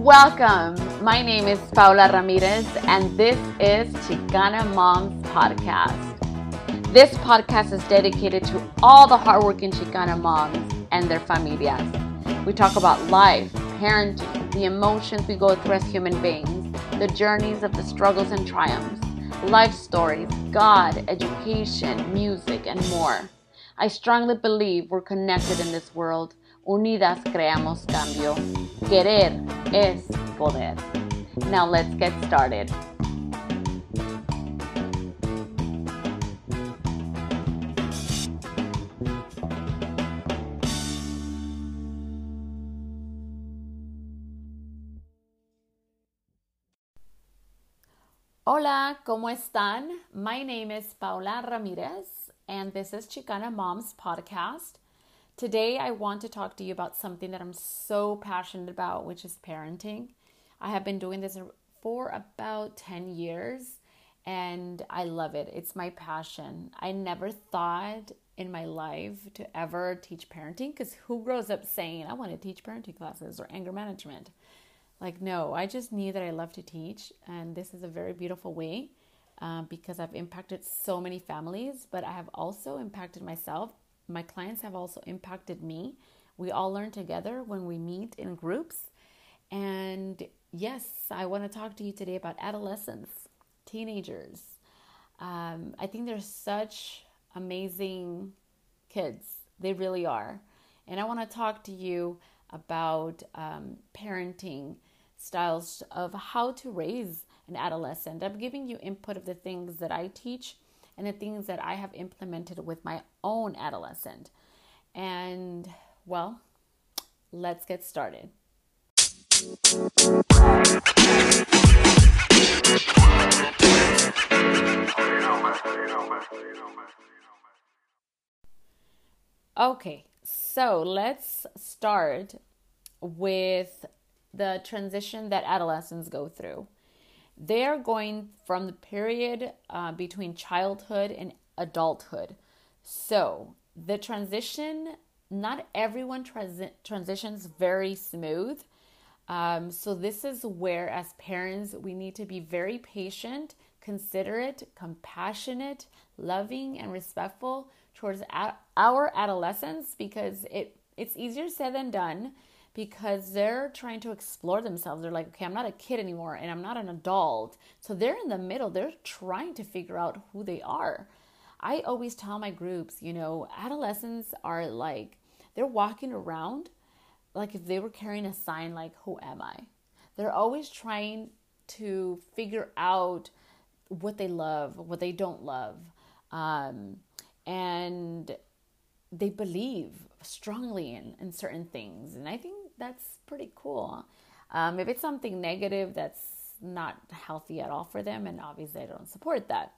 Welcome. My name is Paula Ramirez, and this is Chicana Moms Podcast. This podcast is dedicated to all the hardworking Chicana moms and their familias. We talk about life, parenting, the emotions we go through as human beings, the journeys of the struggles and triumphs, life stories, God, education, music, and more. I strongly believe we're connected in this world. Unidas creamos cambio. Querer es poder. Now let's get started. Hola, ¿cómo están? My name is Paula Ramirez, and this is Chicana Moms Podcast. Today, I want to talk to you about something that I'm so passionate about, which is parenting. I have been doing this for about 10 years, and I love it. It's my passion. I never thought in my life to ever teach parenting because who grows up saying, I want to teach parenting classes or anger management? Like, no, I just knew that I love to teach, and this is a very beautiful way uh, because I've impacted so many families, but I have also impacted myself. My clients have also impacted me. We all learn together when we meet in groups. And yes, I want to talk to you today about adolescents, teenagers. Um, I think they're such amazing kids. They really are. And I want to talk to you about um, parenting styles of how to raise an adolescent. I'm giving you input of the things that I teach and the things that I have implemented with my own adolescent. And well, let's get started. Okay, so let's start with the transition that adolescents go through. They're going from the period uh, between childhood and adulthood. So, the transition, not everyone transi- transitions very smooth. Um, so, this is where, as parents, we need to be very patient, considerate, compassionate, loving, and respectful towards our adolescents because it, it's easier said than done because they're trying to explore themselves. They're like, okay, I'm not a kid anymore and I'm not an adult. So they're in the middle. They're trying to figure out who they are. I always tell my groups, you know, adolescents are like, they're walking around like if they were carrying a sign like, who am I? They're always trying to figure out what they love, what they don't love. Um, and they believe strongly in, in certain things. And I think that's pretty cool. Um, if it's something negative, that's not healthy at all for them, and obviously I don't support that.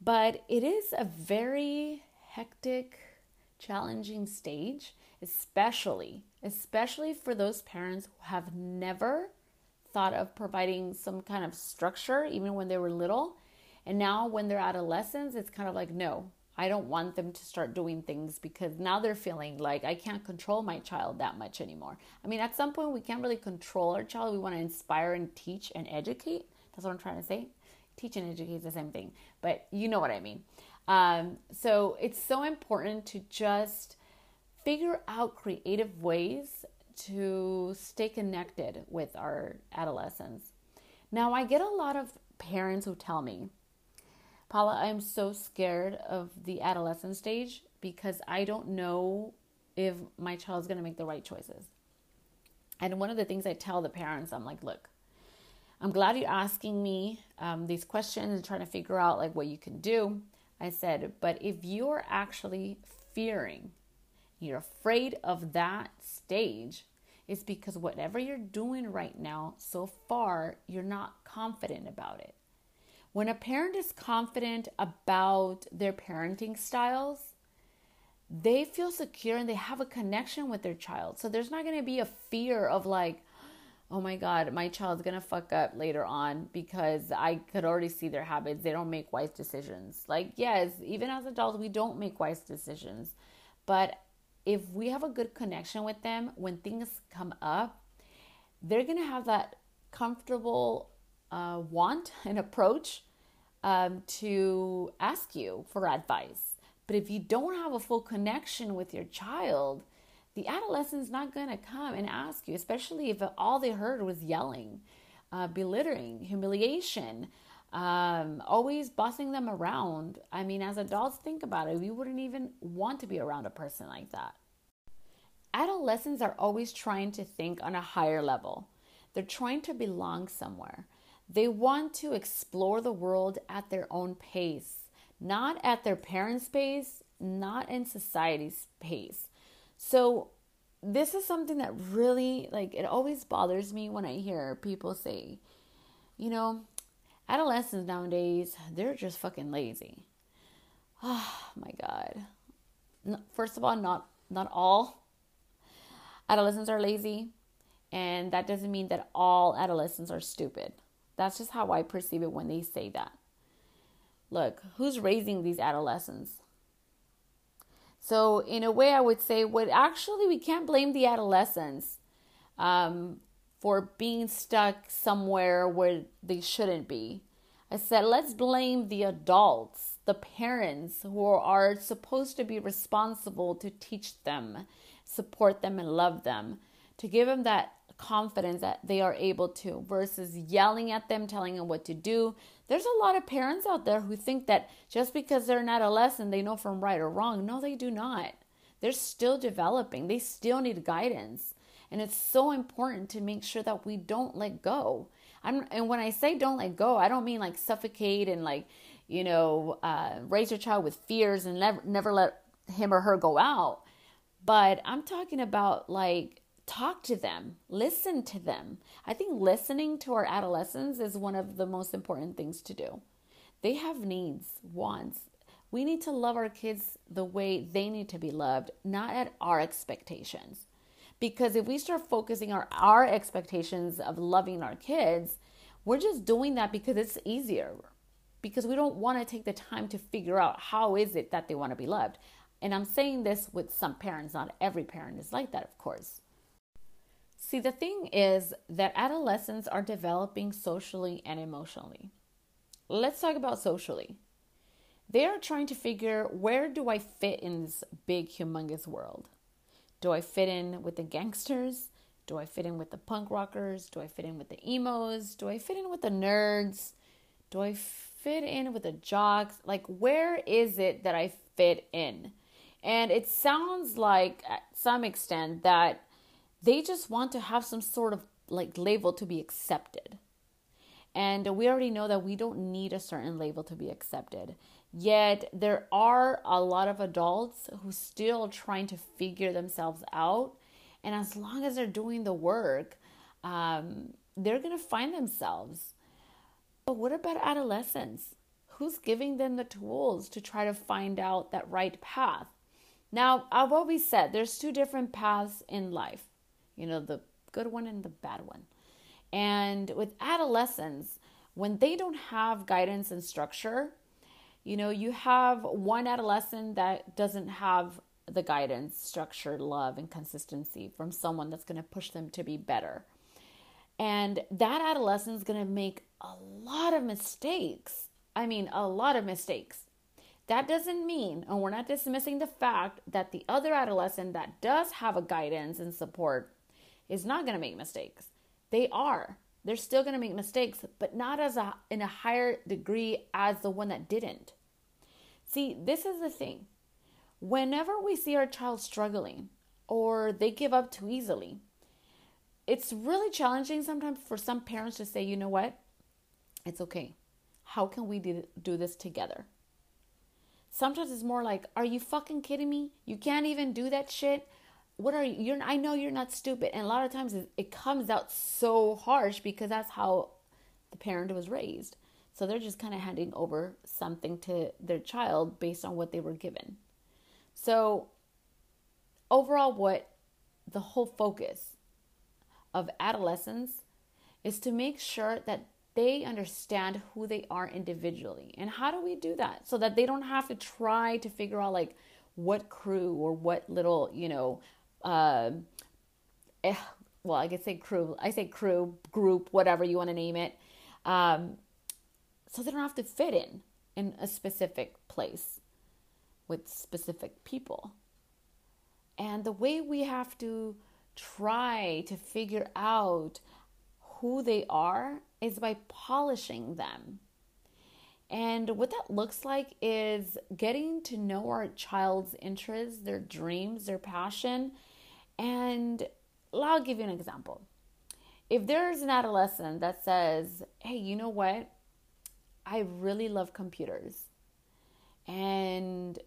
But it is a very hectic, challenging stage, especially especially for those parents who have never thought of providing some kind of structure even when they were little. And now when they're adolescents, it's kind of like no, I don't want them to start doing things because now they're feeling like I can't control my child that much anymore. I mean, at some point, we can't really control our child. We want to inspire and teach and educate. That's what I'm trying to say. Teach and educate is the same thing, but you know what I mean. Um, so it's so important to just figure out creative ways to stay connected with our adolescents. Now, I get a lot of parents who tell me, Paula, I'm so scared of the adolescent stage because I don't know if my child's going to make the right choices. And one of the things I tell the parents, I'm like, look, I'm glad you're asking me um, these questions and trying to figure out like what you can do. I said, but if you're actually fearing, you're afraid of that stage, it's because whatever you're doing right now, so far, you're not confident about it. When a parent is confident about their parenting styles, they feel secure and they have a connection with their child. So there's not going to be a fear of like, oh my God, my child's going to fuck up later on because I could already see their habits. They don't make wise decisions. Like, yes, even as adults, we don't make wise decisions. But if we have a good connection with them, when things come up, they're going to have that comfortable uh, want and approach um, to ask you for advice. But if you don't have a full connection with your child, the adolescent's not going to come and ask you, especially if all they heard was yelling, uh, belittling, humiliation, um, always bossing them around. I mean, as adults, think about it. We wouldn't even want to be around a person like that. Adolescents are always trying to think on a higher level, they're trying to belong somewhere. They want to explore the world at their own pace, not at their parents' pace, not in society's pace. So, this is something that really, like, it always bothers me when I hear people say, you know, adolescents nowadays, they're just fucking lazy. Oh my God. First of all, not not all adolescents are lazy, and that doesn't mean that all adolescents are stupid. That's just how I perceive it when they say that. Look, who's raising these adolescents? So, in a way, I would say, what actually, we can't blame the adolescents um, for being stuck somewhere where they shouldn't be. I said, let's blame the adults, the parents who are supposed to be responsible to teach them, support them, and love them, to give them that confidence that they are able to versus yelling at them, telling them what to do. There's a lot of parents out there who think that just because they're an adolescent, they know from right or wrong. No, they do not. They're still developing, they still need guidance. And it's so important to make sure that we don't let go. I'm, and when I say don't let go, I don't mean like suffocate and like, you know, uh, raise your child with fears and never, never let him or her go out. But I'm talking about like talk to them, listen to them. I think listening to our adolescents is one of the most important things to do. They have needs, wants. We need to love our kids the way they need to be loved, not at our expectations. Because if we start focusing on our expectations of loving our kids, we're just doing that because it's easier. Because we don't want to take the time to figure out how is it that they want to be loved. And I'm saying this with some parents, not every parent is like that, of course. See, the thing is that adolescents are developing socially and emotionally. Let's talk about socially. They are trying to figure where do I fit in this big, humongous world? Do I fit in with the gangsters? Do I fit in with the punk rockers? Do I fit in with the emos? Do I fit in with the nerds? Do I fit in with the jocks? Like, where is it that I fit in? And it sounds like, at some extent, that they just want to have some sort of like label to be accepted. And we already know that we don't need a certain label to be accepted. Yet there are a lot of adults who still trying to figure themselves out. And as long as they're doing the work, um, they're going to find themselves. But what about adolescents? Who's giving them the tools to try to find out that right path? Now, I've always said there's two different paths in life you know, the good one and the bad one. And with adolescents, when they don't have guidance and structure, you know, you have one adolescent that doesn't have the guidance, structure, love, and consistency from someone that's going to push them to be better. And that adolescent is going to make a lot of mistakes. I mean, a lot of mistakes. That doesn't mean, and we're not dismissing the fact that the other adolescent that does have a guidance and support is not going to make mistakes. They are. They're still going to make mistakes, but not as a in a higher degree as the one that didn't. See, this is the thing. Whenever we see our child struggling or they give up too easily, it's really challenging sometimes for some parents to say, you know what? It's okay. How can we do this together? Sometimes it's more like, are you fucking kidding me? You can't even do that shit what are you you're i know you're not stupid and a lot of times it, it comes out so harsh because that's how the parent was raised. So they're just kind of handing over something to their child based on what they were given. So overall what the whole focus of adolescence is to make sure that they understand who they are individually. And how do we do that? So that they don't have to try to figure out like what crew or what little you know uh, well, I could say crew, I say crew, group, whatever you want to name it. Um, so they don't have to fit in in a specific place with specific people. And the way we have to try to figure out who they are is by polishing them. And what that looks like is getting to know our child's interests, their dreams, their passion. And I'll give you an example. If there's an adolescent that says, hey, you know what? I really love computers. And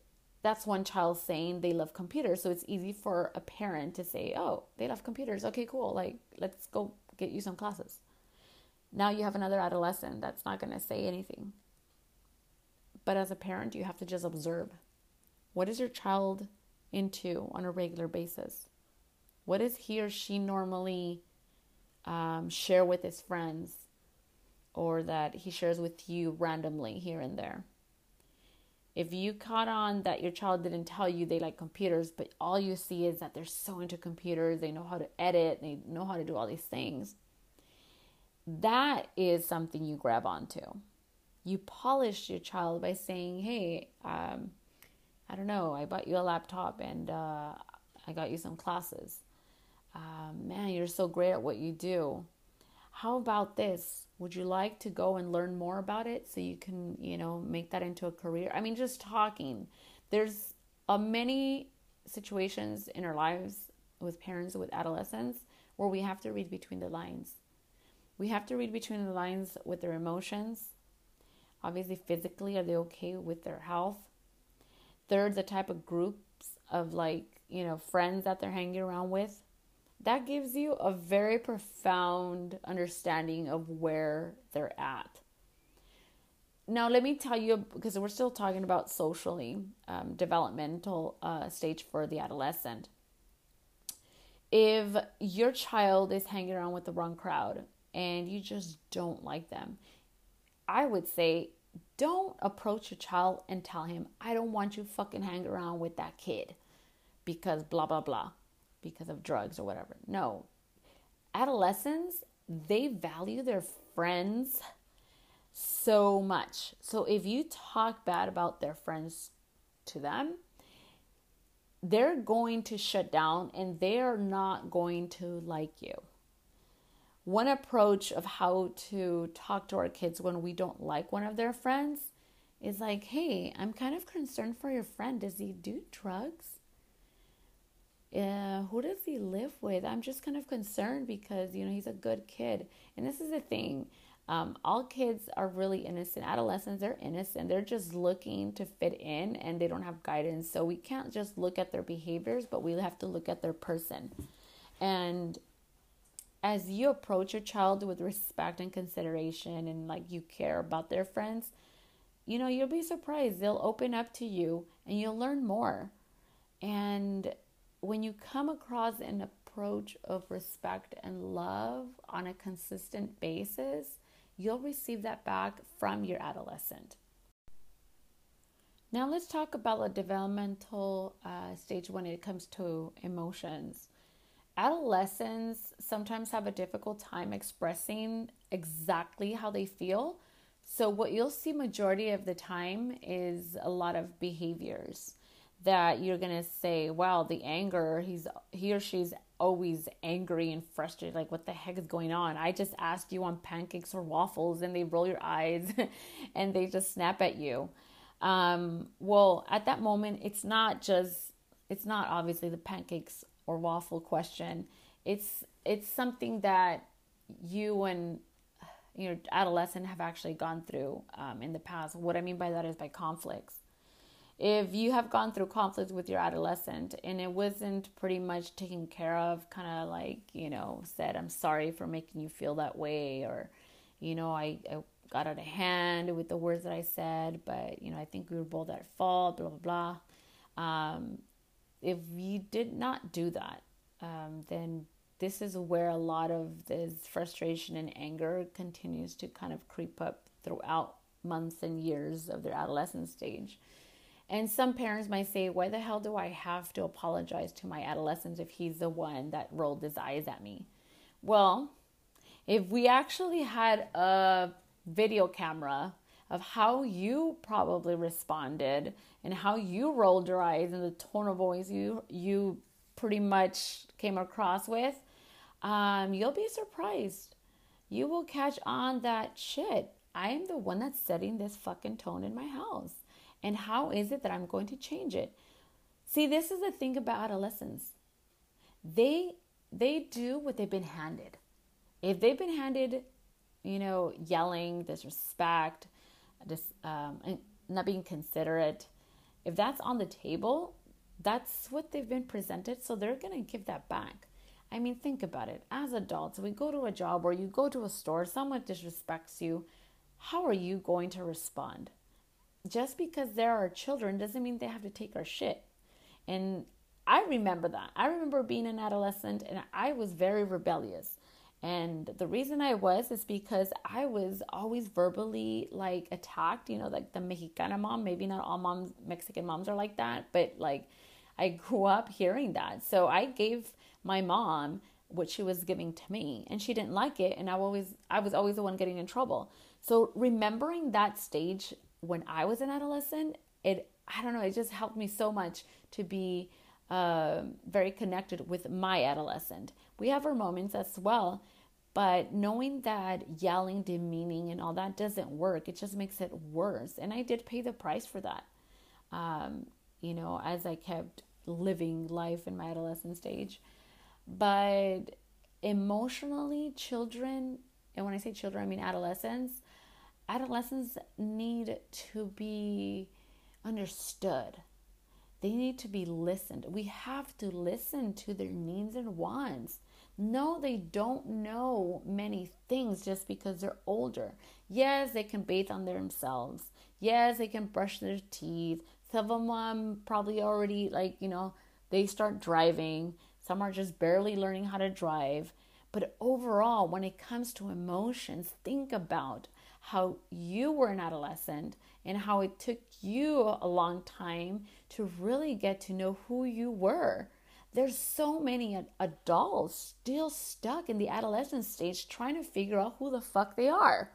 that's one child saying they love computers. So it's easy for a parent to say, oh, they love computers. Okay, cool. Like, let's go get you some classes. Now you have another adolescent that's not going to say anything. But as a parent, you have to just observe. What is your child into on a regular basis? What does he or she normally um, share with his friends or that he shares with you randomly here and there? If you caught on that your child didn't tell you they like computers, but all you see is that they're so into computers, they know how to edit, they know how to do all these things, that is something you grab onto you polish your child by saying, hey, um, I don't know, I bought you a laptop and uh, I got you some classes. Uh, man, you're so great at what you do. How about this? Would you like to go and learn more about it so you can, you know, make that into a career? I mean, just talking. There's a many situations in our lives with parents with adolescents where we have to read between the lines. We have to read between the lines with their emotions, Obviously, physically, are they okay with their health? Third, the type of groups of like, you know, friends that they're hanging around with. That gives you a very profound understanding of where they're at. Now, let me tell you, because we're still talking about socially um, developmental uh, stage for the adolescent. If your child is hanging around with the wrong crowd and you just don't like them, I would say don't approach your child and tell him, I don't want you fucking hang around with that kid because blah, blah, blah, because of drugs or whatever. No. Adolescents, they value their friends so much. So if you talk bad about their friends to them, they're going to shut down and they're not going to like you one approach of how to talk to our kids when we don't like one of their friends is like, hey, I'm kind of concerned for your friend. Does he do drugs? Who does he live with? I'm just kind of concerned because, you know, he's a good kid. And this is the thing um, all kids are really innocent. Adolescents, they're innocent. They're just looking to fit in and they don't have guidance. So we can't just look at their behaviors, but we have to look at their person. And as you approach your child with respect and consideration and like you care about their friends, you know, you'll be surprised. They'll open up to you and you'll learn more. And when you come across an approach of respect and love on a consistent basis, you'll receive that back from your adolescent. Now, let's talk about the developmental uh, stage when it comes to emotions adolescents sometimes have a difficult time expressing exactly how they feel. So what you'll see majority of the time is a lot of behaviors that you're going to say, "Wow, the anger, he's he or she's always angry and frustrated like what the heck is going on? I just asked you on pancakes or waffles and they roll your eyes and they just snap at you." Um, well, at that moment, it's not just it's not obviously the pancakes or waffle question. It's it's something that you and your adolescent have actually gone through um, in the past. What I mean by that is by conflicts. If you have gone through conflict with your adolescent and it wasn't pretty much taken care of, kind of like, you know, said, I'm sorry for making you feel that way, or, you know, I, I got out of hand with the words that I said, but, you know, I think we were both at fault, blah, blah, blah. Um, if you did not do that, um, then this is where a lot of this frustration and anger continues to kind of creep up throughout months and years of their adolescent stage. And some parents might say, Why the hell do I have to apologize to my adolescent if he's the one that rolled his eyes at me? Well, if we actually had a video camera of how you probably responded and how you rolled your eyes and the tone of voice you you pretty much came across with, um, you'll be surprised. You will catch on that shit. I am the one that's setting this fucking tone in my house. And how is it that I'm going to change it? See, this is the thing about adolescents. They they do what they've been handed. If they've been handed, you know, yelling, disrespect, dis, um, not being considerate, if that's on the table, that's what they've been presented. So they're going to give that back. I mean, think about it. As adults, we go to a job or you go to a store, someone disrespects you. How are you going to respond? Just because there are children doesn't mean they have to take our shit. And I remember that. I remember being an adolescent and I was very rebellious. And the reason I was is because I was always verbally like attacked, you know, like the Mexicana mom. Maybe not all moms, Mexican moms are like that, but like I grew up hearing that. So I gave my mom what she was giving to me and she didn't like it and I always I was always the one getting in trouble. So remembering that stage when I was an adolescent, it I don't know, it just helped me so much to be uh, very connected with my adolescent. We have our moments as well, but knowing that yelling, demeaning, and all that doesn't work, it just makes it worse. And I did pay the price for that. Um, you know, as I kept living life in my adolescent stage. But emotionally, children, and when I say children, I mean adolescents, adolescents need to be understood. They need to be listened. We have to listen to their needs and wants. No, they don't know many things just because they're older. Yes, they can bathe on themselves. Yes, they can brush their teeth. Some of them probably already, like, you know, they start driving. Some are just barely learning how to drive. But overall, when it comes to emotions, think about how you were an adolescent and how it took you a long time to really get to know who you were. There's so many adults still stuck in the adolescent stage trying to figure out who the fuck they are.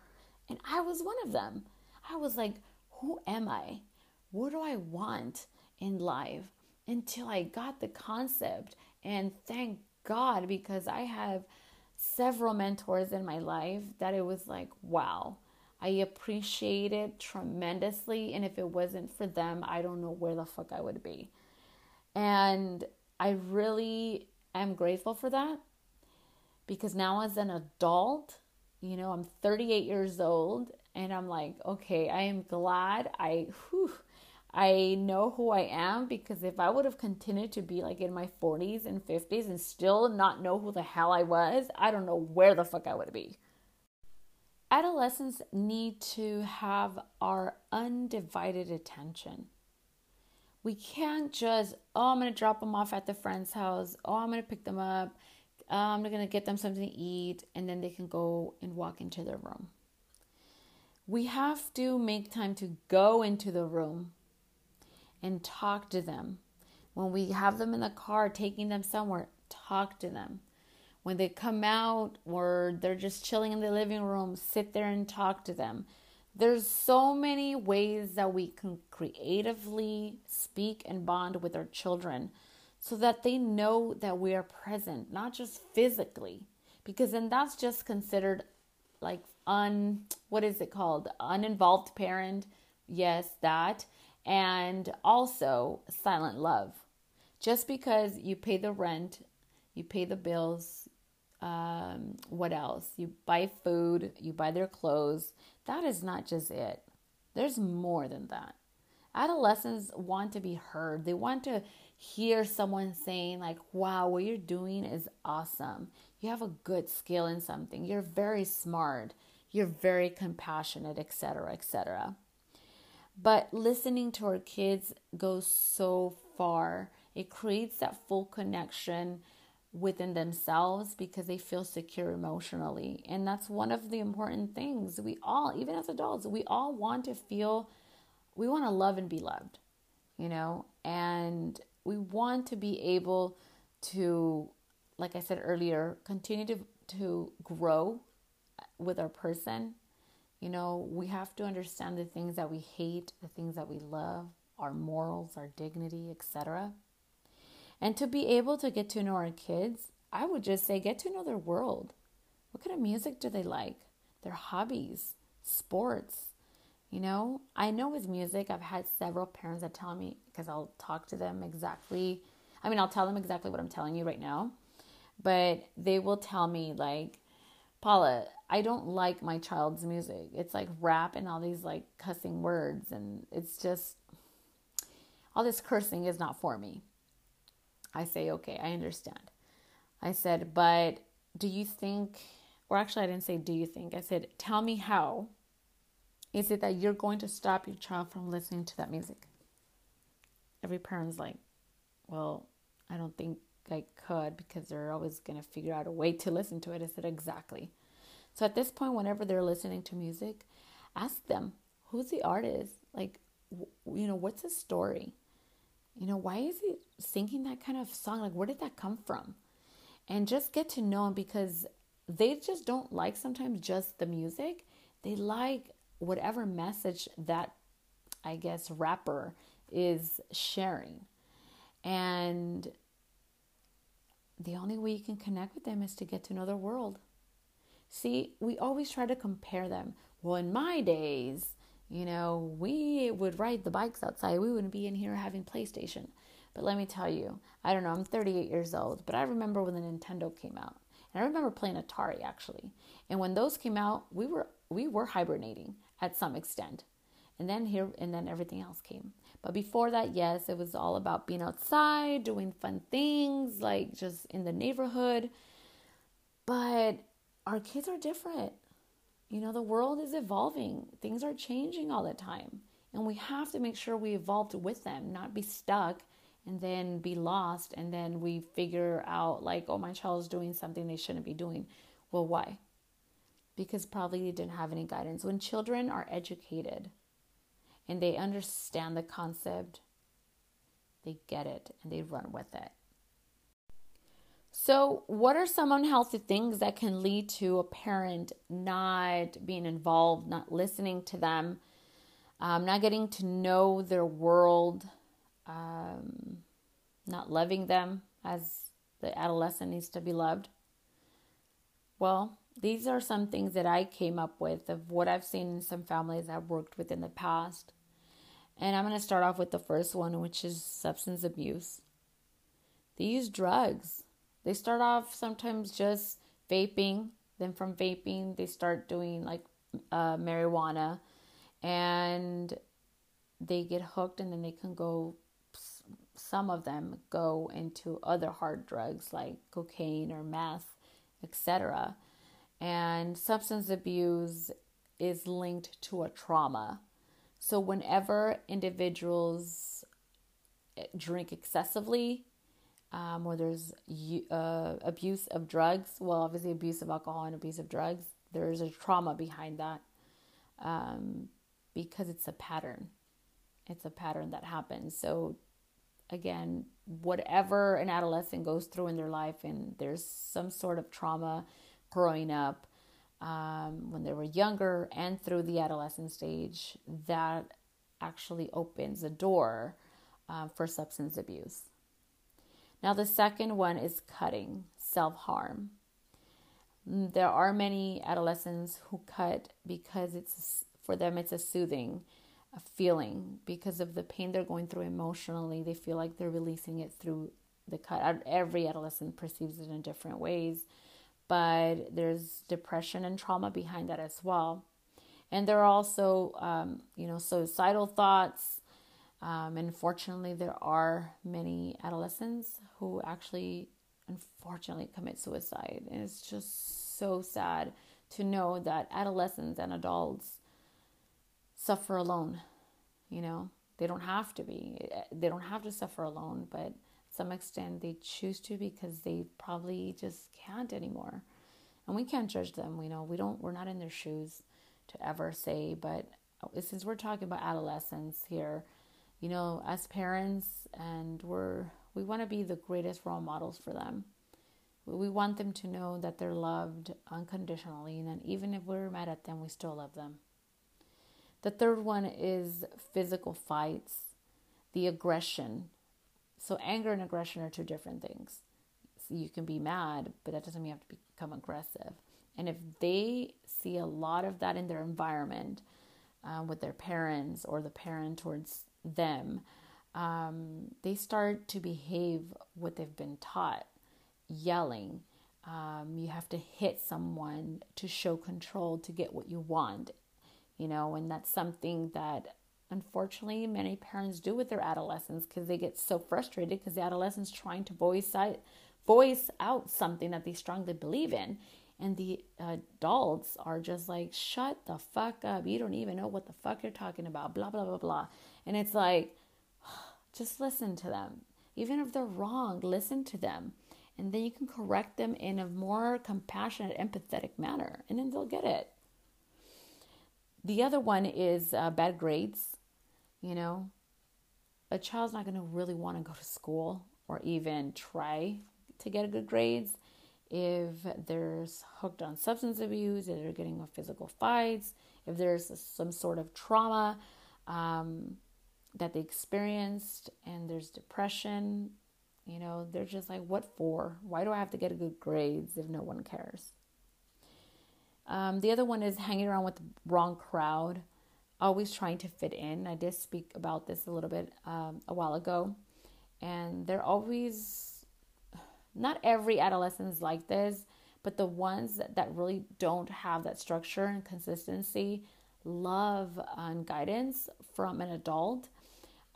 And I was one of them. I was like, who am I? What do I want in life? Until I got the concept. And thank God because I have several mentors in my life that it was like, wow, I appreciate it tremendously. And if it wasn't for them, I don't know where the fuck I would be. And I really am grateful for that because now, as an adult, you know, I'm 38 years old and I'm like, okay, I am glad I, whew, I know who I am because if I would have continued to be like in my 40s and 50s and still not know who the hell I was, I don't know where the fuck I would be adolescents need to have our undivided attention. We can't just, oh, I'm going to drop them off at the friend's house. Oh, I'm going to pick them up. Oh, I'm going to get them something to eat. And then they can go and walk into their room. We have to make time to go into the room and talk to them. When we have them in the car, taking them somewhere, talk to them when they come out or they're just chilling in the living room, sit there and talk to them. There's so many ways that we can creatively speak and bond with our children so that they know that we are present, not just physically, because then that's just considered like un what is it called? Uninvolved parent. Yes, that. And also silent love. Just because you pay the rent, you pay the bills, um, what else? You buy food, you buy their clothes. That is not just it. There's more than that. Adolescents want to be heard. They want to hear someone saying like, "Wow, what you're doing is awesome. You have a good skill in something. You're very smart. You're very compassionate, etc., etc." But listening to our kids goes so far. It creates that full connection within themselves because they feel secure emotionally. And that's one of the important things. We all, even as adults, we all want to feel, we want to love and be loved, you know, and we want to be able to, like I said earlier, continue to to grow with our person, you know, we have to understand the things that we hate, the things that we love, our morals, our dignity, etc. And to be able to get to know our kids, I would just say get to know their world. What kind of music do they like? Their hobbies, sports. You know, I know with music, I've had several parents that tell me, because I'll talk to them exactly. I mean, I'll tell them exactly what I'm telling you right now, but they will tell me, like, Paula, I don't like my child's music. It's like rap and all these like cussing words, and it's just all this cursing is not for me. I say, okay, I understand. I said, but do you think, or actually, I didn't say, do you think? I said, tell me how is it that you're going to stop your child from listening to that music? Every parent's like, well, I don't think I could because they're always going to figure out a way to listen to it. I said, exactly. So at this point, whenever they're listening to music, ask them, who's the artist? Like, you know, what's his story? You know, why is he singing that kind of song? Like, where did that come from? And just get to know him because they just don't like sometimes just the music. They like whatever message that, I guess, rapper is sharing. And the only way you can connect with them is to get to know their world. See, we always try to compare them. Well, in my days, you know, we would ride the bikes outside. We wouldn't be in here having PlayStation. But let me tell you, I don't know, I'm 38 years old, but I remember when the Nintendo came out. And I remember playing Atari actually. And when those came out, we were we were hibernating at some extent. And then here and then everything else came. But before that, yes, it was all about being outside, doing fun things, like just in the neighborhood. But our kids are different. You know, the world is evolving, things are changing all the time. And we have to make sure we evolved with them, not be stuck and then be lost. And then we figure out, like, oh, my child's doing something they shouldn't be doing. Well, why? Because probably they didn't have any guidance. When children are educated and they understand the concept, they get it and they run with it. So, what are some unhealthy things that can lead to a parent not being involved, not listening to them, um, not getting to know their world, um, not loving them as the adolescent needs to be loved? Well, these are some things that I came up with of what I've seen in some families I've worked with in the past. And I'm going to start off with the first one, which is substance abuse. They use drugs they start off sometimes just vaping, then from vaping, they start doing like uh, marijuana and they get hooked and then they can go some of them go into other hard drugs like cocaine or meth etc and substance abuse is linked to a trauma. So whenever individuals eh, drink excessively um, or there's uh, abuse of drugs. Well, obviously, abuse of alcohol and abuse of drugs. There's a trauma behind that um, because it's a pattern. It's a pattern that happens. So, again, whatever an adolescent goes through in their life, and there's some sort of trauma growing up um, when they were younger and through the adolescent stage, that actually opens a door uh, for substance abuse. Now, the second one is cutting, self harm. Mm, there are many adolescents who cut because it's for them it's a soothing a feeling because of the pain they're going through emotionally. They feel like they're releasing it through the cut. Every adolescent perceives it in different ways, but there's depression and trauma behind that as well. And there are also, um, you know, suicidal thoughts, um, unfortunately, there are many adolescents who actually, unfortunately, commit suicide. And it's just so sad to know that adolescents and adults suffer alone. You know, they don't have to be, they don't have to suffer alone, but some extent they choose to because they probably just can't anymore. And we can't judge them, you know, we don't, we're not in their shoes to ever say, but since we're talking about adolescents here, you know, as parents, and we're we want to be the greatest role models for them. We want them to know that they're loved unconditionally, and even if we're mad at them, we still love them. The third one is physical fights, the aggression. So, anger and aggression are two different things. So you can be mad, but that doesn't mean you have to become aggressive. And if they see a lot of that in their environment uh, with their parents or the parent towards them, um, they start to behave what they've been taught. Yelling. Um, you have to hit someone to show control to get what you want, you know, and that's something that unfortunately many parents do with their adolescents because they get so frustrated because the adolescent's trying to voice out, voice out something that they strongly believe in and the adults are just like shut the fuck up. You don't even know what the fuck you're talking about. Blah blah blah blah and it's like just listen to them. Even if they're wrong listen to them. And then you can correct them in a more compassionate empathetic manner. And then they'll get it. The other one is uh, bad grades you know? A child's not going to really want to go to school or even try to get good grades if there's hooked on substance abuse, if they're getting physical fights, if there's some sort of trauma. Um, that they experienced and there's depression, you know, they're just like, what for? Why do I have to get good grades if no one cares? Um, the other one is hanging around with the wrong crowd, always trying to fit in. I did speak about this a little bit um, a while ago, and they're always not every adolescent is like this, but the ones that, that really don't have that structure and consistency love and guidance from an adult.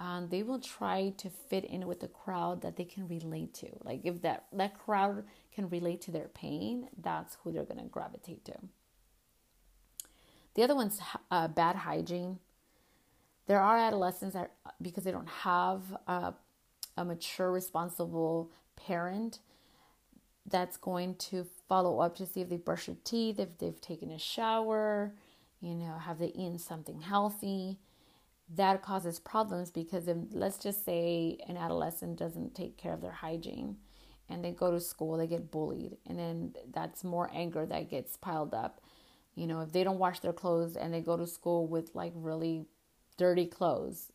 Um, they will try to fit in with the crowd that they can relate to. Like if that, that crowd can relate to their pain, that's who they're going to gravitate to. The other one's uh, bad hygiene. There are adolescents that, because they don't have a, a mature, responsible parent, that's going to follow up to see if they brush their teeth, if they've taken a shower, you know, have they eaten something healthy. That causes problems because if, let's just say an adolescent doesn't take care of their hygiene and they go to school, they get bullied, and then that's more anger that gets piled up. You know, if they don't wash their clothes and they go to school with like really dirty clothes,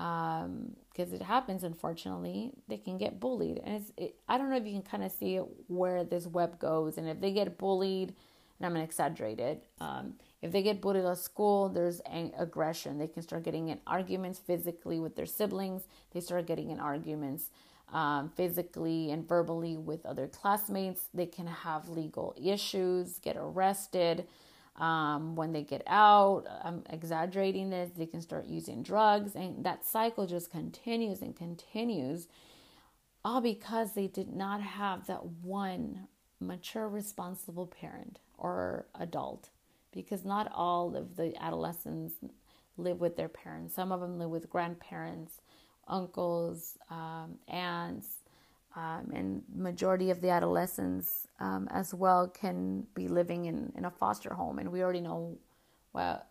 because um, it happens unfortunately they can get bullied and it's it, i don't know if you can kind of see where this web goes and if they get bullied and i'm going to exaggerate it um, if they get bullied at school there's aggression. They can start getting in arguments physically with their siblings. They start getting in arguments um, physically and verbally with other classmates. They can have legal issues get arrested um, when they get out, I'm exaggerating this, they can start using drugs, and that cycle just continues and continues, all because they did not have that one mature, responsible parent or adult. Because not all of the adolescents live with their parents, some of them live with grandparents, uncles, um, aunts, um, and majority of the adolescents um, as well can be living in, in a foster home. And we already know well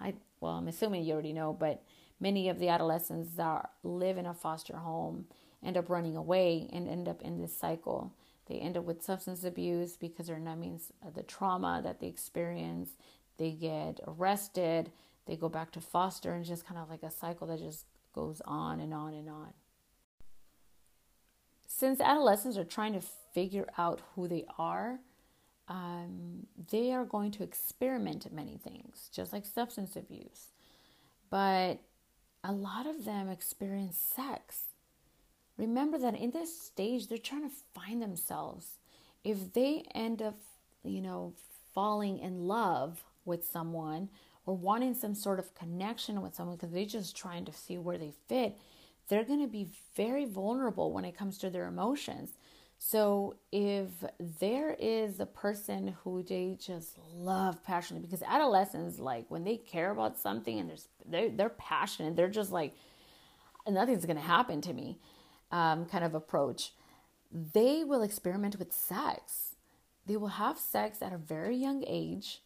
i well i'm assuming you already know but many of the adolescents that live in a foster home end up running away and end up in this cycle they end up with substance abuse because they're numbing the trauma that they experience they get arrested they go back to foster and just kind of like a cycle that just goes on and on and on since adolescents are trying to figure out who they are, um, they are going to experiment at many things, just like substance abuse. But a lot of them experience sex. Remember that in this stage, they're trying to find themselves. If they end up, you know, falling in love with someone or wanting some sort of connection with someone because they're just trying to see where they fit, they're going to be very vulnerable when it comes to their emotions. So if there is a person who they just love passionately, because adolescents like when they care about something and there's they're, they're passionate, they're just like nothing's going to happen to me, um, kind of approach. They will experiment with sex. They will have sex at a very young age.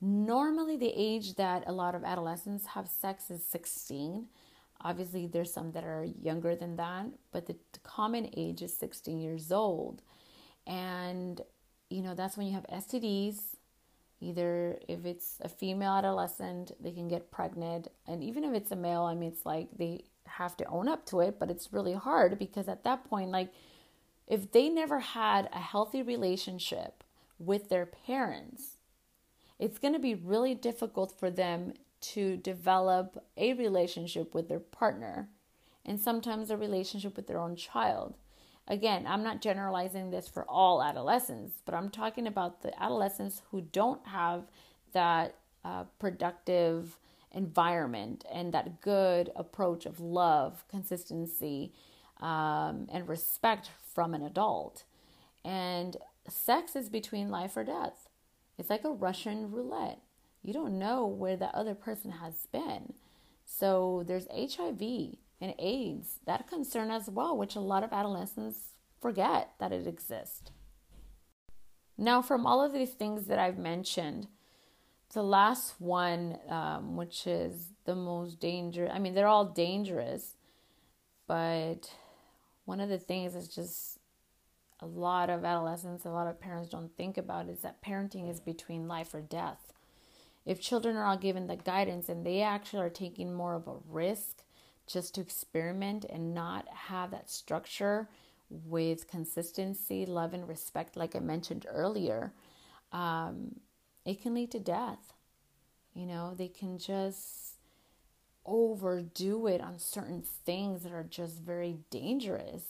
Normally, the age that a lot of adolescents have sex is 16 Obviously, there's some that are younger than that, but the common age is 16 years old. And, you know, that's when you have STDs. Either if it's a female adolescent, they can get pregnant. And even if it's a male, I mean, it's like they have to own up to it, but it's really hard because at that point, like, if they never had a healthy relationship with their parents, it's going to be really difficult for them to develop a relationship with their partner and sometimes a relationship with their own child. Again, I'm not generalizing this for all adolescents, but I'm talking about the adolescents who don't have that uh, productive environment and that good approach of love, consistency, um, and respect from an adult. And sex is between life or death. It's like a Russian roulette. You don't know where the other person has been. So there's HIV and AIDS, that concern as well, which a lot of adolescents forget that it exists. Now, from all of these things that I've mentioned, the last one, um, which is the most dangerous, I mean, they're all dangerous, but one of the things is just a lot of adolescents, a lot of parents don't think about is that parenting is between life or death. If children are all given the guidance and they actually are taking more of a risk just to experiment and not have that structure with consistency, love, and respect, like I mentioned earlier, um, it can lead to death. You know, they can just overdo it on certain things that are just very dangerous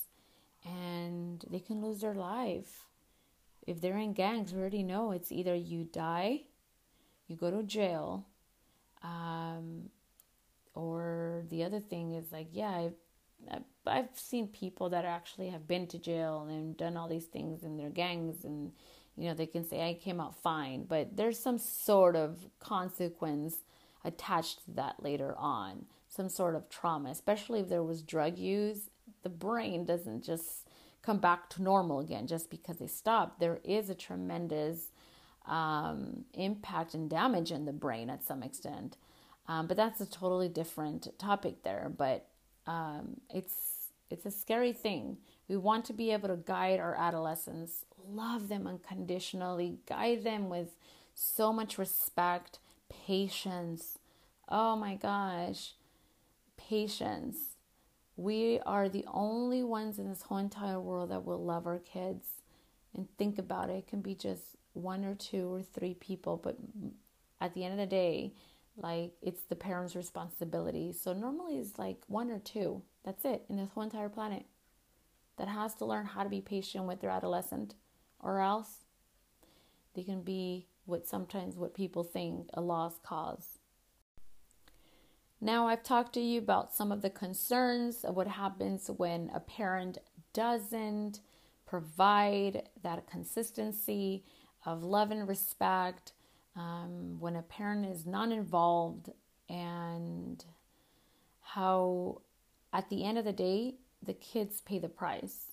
and they can lose their life. If they're in gangs, we already know it's either you die, you go to jail, um, or the other thing is like, yeah, I've, I've seen people that actually have been to jail and done all these things in their gangs, and you know they can say I came out fine, but there's some sort of consequence attached to that later on, some sort of trauma, especially if there was drug use. The brain doesn't just come back to normal again just because they stop. There is a tremendous um, impact and damage in the brain at some extent. Um, but that's a totally different topic there. But um, it's it's a scary thing. We want to be able to guide our adolescents, love them unconditionally, guide them with so much respect, patience. Oh my gosh, patience. We are the only ones in this whole entire world that will love our kids. And think about it, it can be just one or two or three people, but at the end of the day, like it's the parents' responsibility. So normally it's like one or two. That's it in this whole entire planet that has to learn how to be patient with their adolescent, or else they can be what sometimes what people think a lost cause. Now, I've talked to you about some of the concerns of what happens when a parent doesn't provide that consistency of love and respect, um, when a parent is non involved, and how at the end of the day, the kids pay the price.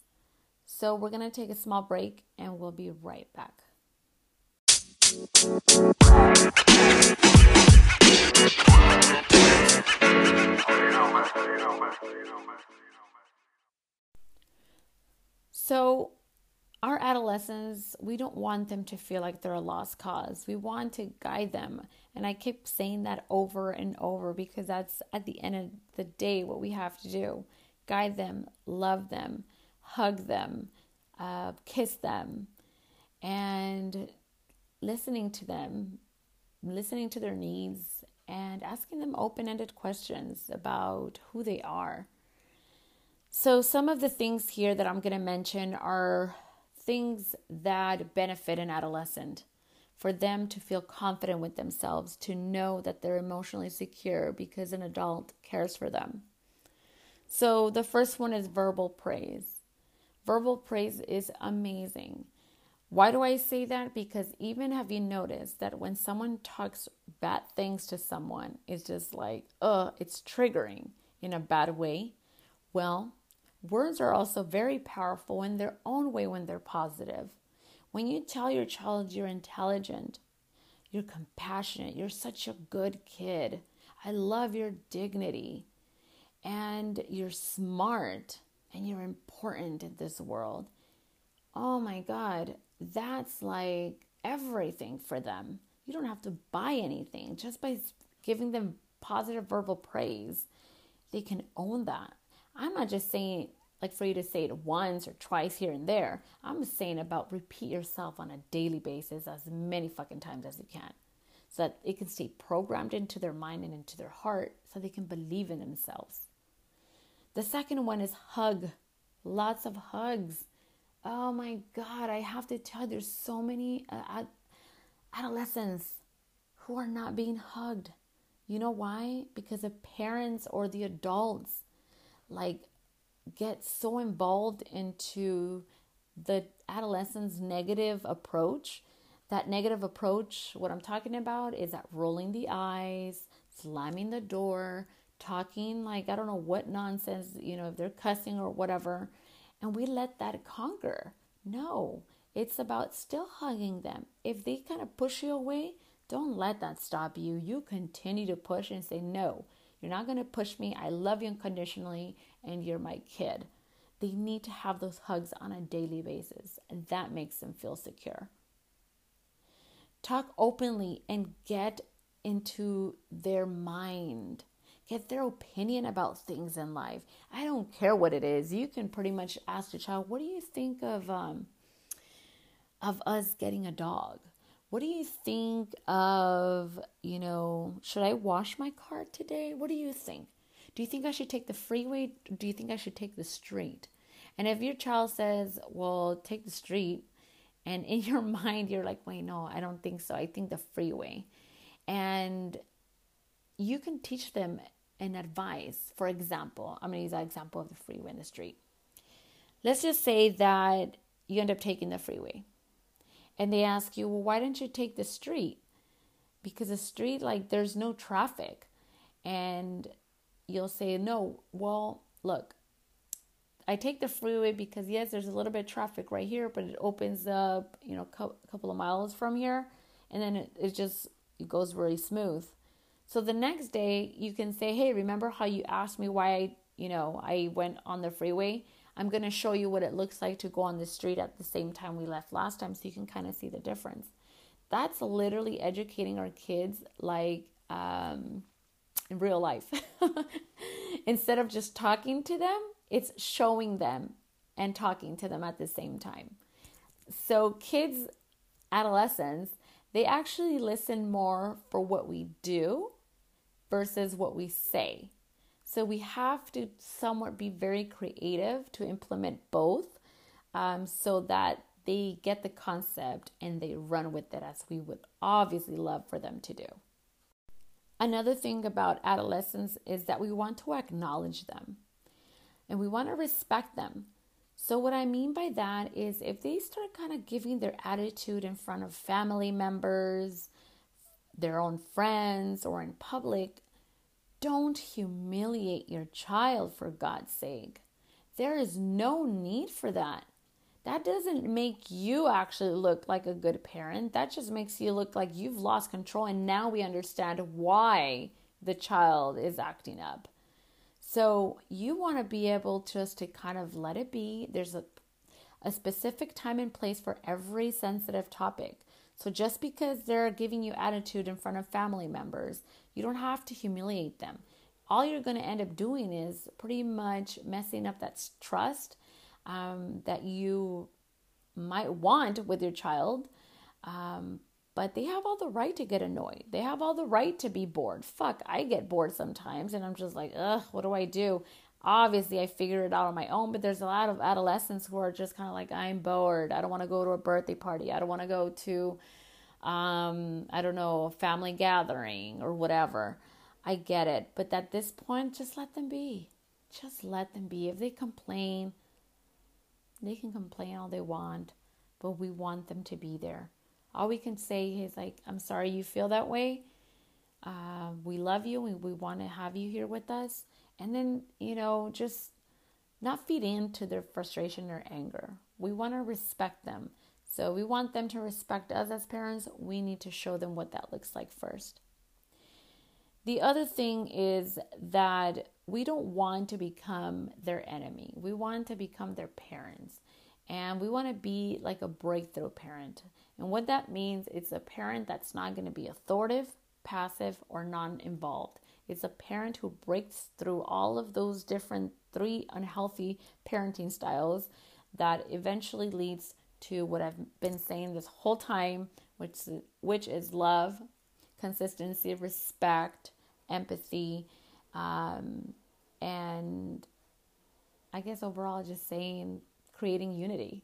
So, we're going to take a small break and we'll be right back. So, our adolescents, we don't want them to feel like they're a lost cause. We want to guide them. And I keep saying that over and over because that's at the end of the day what we have to do guide them, love them, hug them, uh, kiss them, and listening to them, listening to their needs, and asking them open ended questions about who they are. So, some of the things here that I'm going to mention are things that benefit an adolescent for them to feel confident with themselves, to know that they're emotionally secure because an adult cares for them. So, the first one is verbal praise. Verbal praise is amazing. Why do I say that? Because even have you noticed that when someone talks bad things to someone, it's just like, uh, it's triggering in a bad way? Well, words are also very powerful in their own way when they're positive. When you tell your child you're intelligent, you're compassionate, you're such a good kid, I love your dignity, and you're smart and you're important in this world oh my God, that's like everything for them. You don't have to buy anything just by giving them positive verbal praise. They can own that. I'm not just saying like for you to say it once or twice here and there. I'm saying about repeat yourself on a daily basis as many fucking times as you can so that it can stay programmed into their mind and into their heart so they can believe in themselves. The second one is hug. Lots of hugs. Oh my God, I have to tell you, there's so many uh, adolescents who are not being hugged. You know why? Because the parents or the adults like get so involved into the adolescent's negative approach. That negative approach, what I'm talking about is that rolling the eyes, slamming the door, talking like I don't know what nonsense, you know, if they're cussing or whatever, and we let that conquer. No, it's about still hugging them. If they kind of push you away, don't let that stop you. You continue to push and say, No, you're not going to push me. I love you unconditionally, and you're my kid. They need to have those hugs on a daily basis, and that makes them feel secure. Talk openly and get into their mind. Get their opinion about things in life. I don't care what it is. You can pretty much ask your child, "What do you think of um, of us getting a dog?" What do you think of, you know, should I wash my car today? What do you think? Do you think I should take the freeway? Do you think I should take the street? And if your child says, well, take the street, and in your mind you're like, wait, no, I don't think so. I think the freeway. And you can teach them an advice. For example, I'm going to use that example of the freeway and the street. Let's just say that you end up taking the freeway and they ask you, well, why didn't you take the street? Because the street, like, there's no traffic. And you'll say, no, well, look, I take the freeway because, yes, there's a little bit of traffic right here, but it opens up, you know, a couple of miles from here. And then it, it just it goes really smooth. So the next day, you can say, hey, remember how you asked me why I, you know, I went on the freeway? I'm going to show you what it looks like to go on the street at the same time we left last time so you can kind of see the difference. That's literally educating our kids like um, in real life. Instead of just talking to them, it's showing them and talking to them at the same time. So, kids, adolescents, they actually listen more for what we do versus what we say. So we have to somewhat be very creative to implement both um, so that they get the concept and they run with it as we would obviously love for them to do. Another thing about adolescents is that we want to acknowledge them and we want to respect them. So, what I mean by that is if they start kind of giving their attitude in front of family members, their own friends, or in public, don't humiliate your child for God's sake. There is no need for that. That doesn't make you actually look like a good parent. That just makes you look like you've lost control. And now we understand why the child is acting up. So you want to be able just to kind of let it be. There's a, a specific time and place for every sensitive topic. So just because they're giving you attitude in front of family members, you don't have to humiliate them. All you're going to end up doing is pretty much messing up that trust um, that you might want with your child. Um, but they have all the right to get annoyed. They have all the right to be bored. Fuck, I get bored sometimes and I'm just like, ugh, what do I do? Obviously, I figure it out on my own, but there's a lot of adolescents who are just kind of like, I'm bored. I don't want to go to a birthday party. I don't want to go to, um, I don't know, a family gathering or whatever. I get it. But at this point, just let them be. Just let them be. If they complain, they can complain all they want, but we want them to be there. All we can say is, like, I'm sorry you feel that way. Uh, we love you and we want to have you here with us and then, you know, just not feed into their frustration or anger. We want to respect them. So we want them to respect us as parents. We need to show them what that looks like first. The other thing is that we don't want to become their enemy. We want to become their parents. And we want to be like a breakthrough parent. And what that means, it's a parent that's not going to be authoritative, passive, or non involved. It's a parent who breaks through all of those different three unhealthy parenting styles that eventually leads to what I've been saying this whole time, which which is love, consistency, respect, empathy, um, and I guess overall just saying creating unity,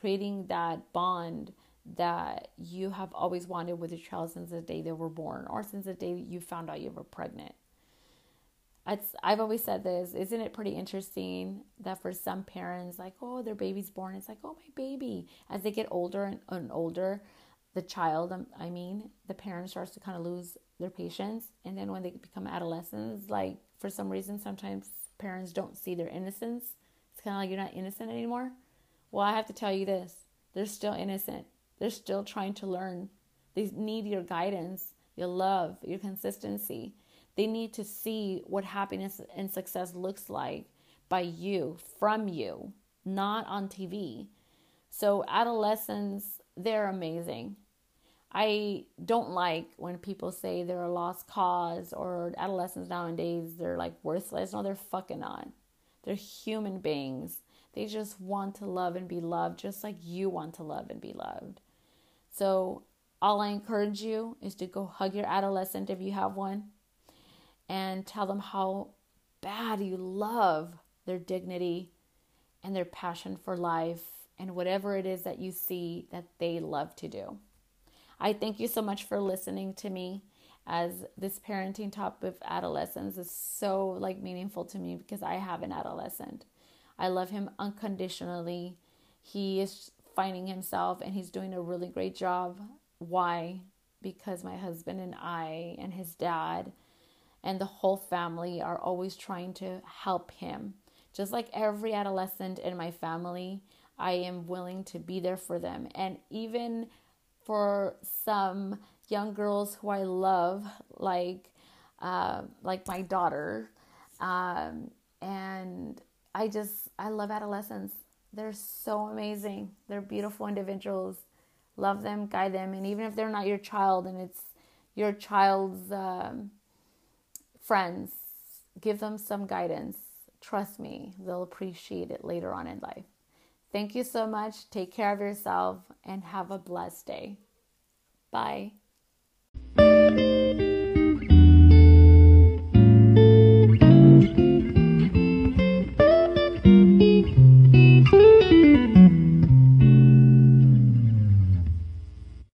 creating that bond that you have always wanted with your child since the day they were born or since the day you found out you were pregnant. It's, I've always said this. Isn't it pretty interesting that for some parents, like, oh, their baby's born, it's like, oh, my baby. As they get older and, and older, the child, um, I mean, the parent starts to kind of lose their patience. And then when they become adolescents, like, for some reason, sometimes parents don't see their innocence. It's kind of like you're not innocent anymore. Well, I have to tell you this they're still innocent they're still trying to learn. They need your guidance, your love, your consistency. They need to see what happiness and success looks like by you, from you, not on TV. So, adolescents, they're amazing. I don't like when people say they're a lost cause or adolescents nowadays, they're like worthless. No, they're fucking not. They're human beings. They just want to love and be loved just like you want to love and be loved. So, all I encourage you is to go hug your adolescent if you have one and tell them how bad you love their dignity and their passion for life and whatever it is that you see that they love to do. I thank you so much for listening to me as this parenting topic of adolescence is so like meaningful to me because I have an adolescent. I love him unconditionally. He is finding himself and he's doing a really great job. Why? Because my husband and I and his dad and the whole family are always trying to help him. Just like every adolescent in my family, I am willing to be there for them. And even for some young girls who I love, like uh, like my daughter, um, and I just I love adolescents. They're so amazing. They're beautiful individuals. Love them, guide them, and even if they're not your child and it's your child's um, friends, give them some guidance. Trust me, they'll appreciate it later on in life. Thank you so much. Take care of yourself and have a blessed day. Bye.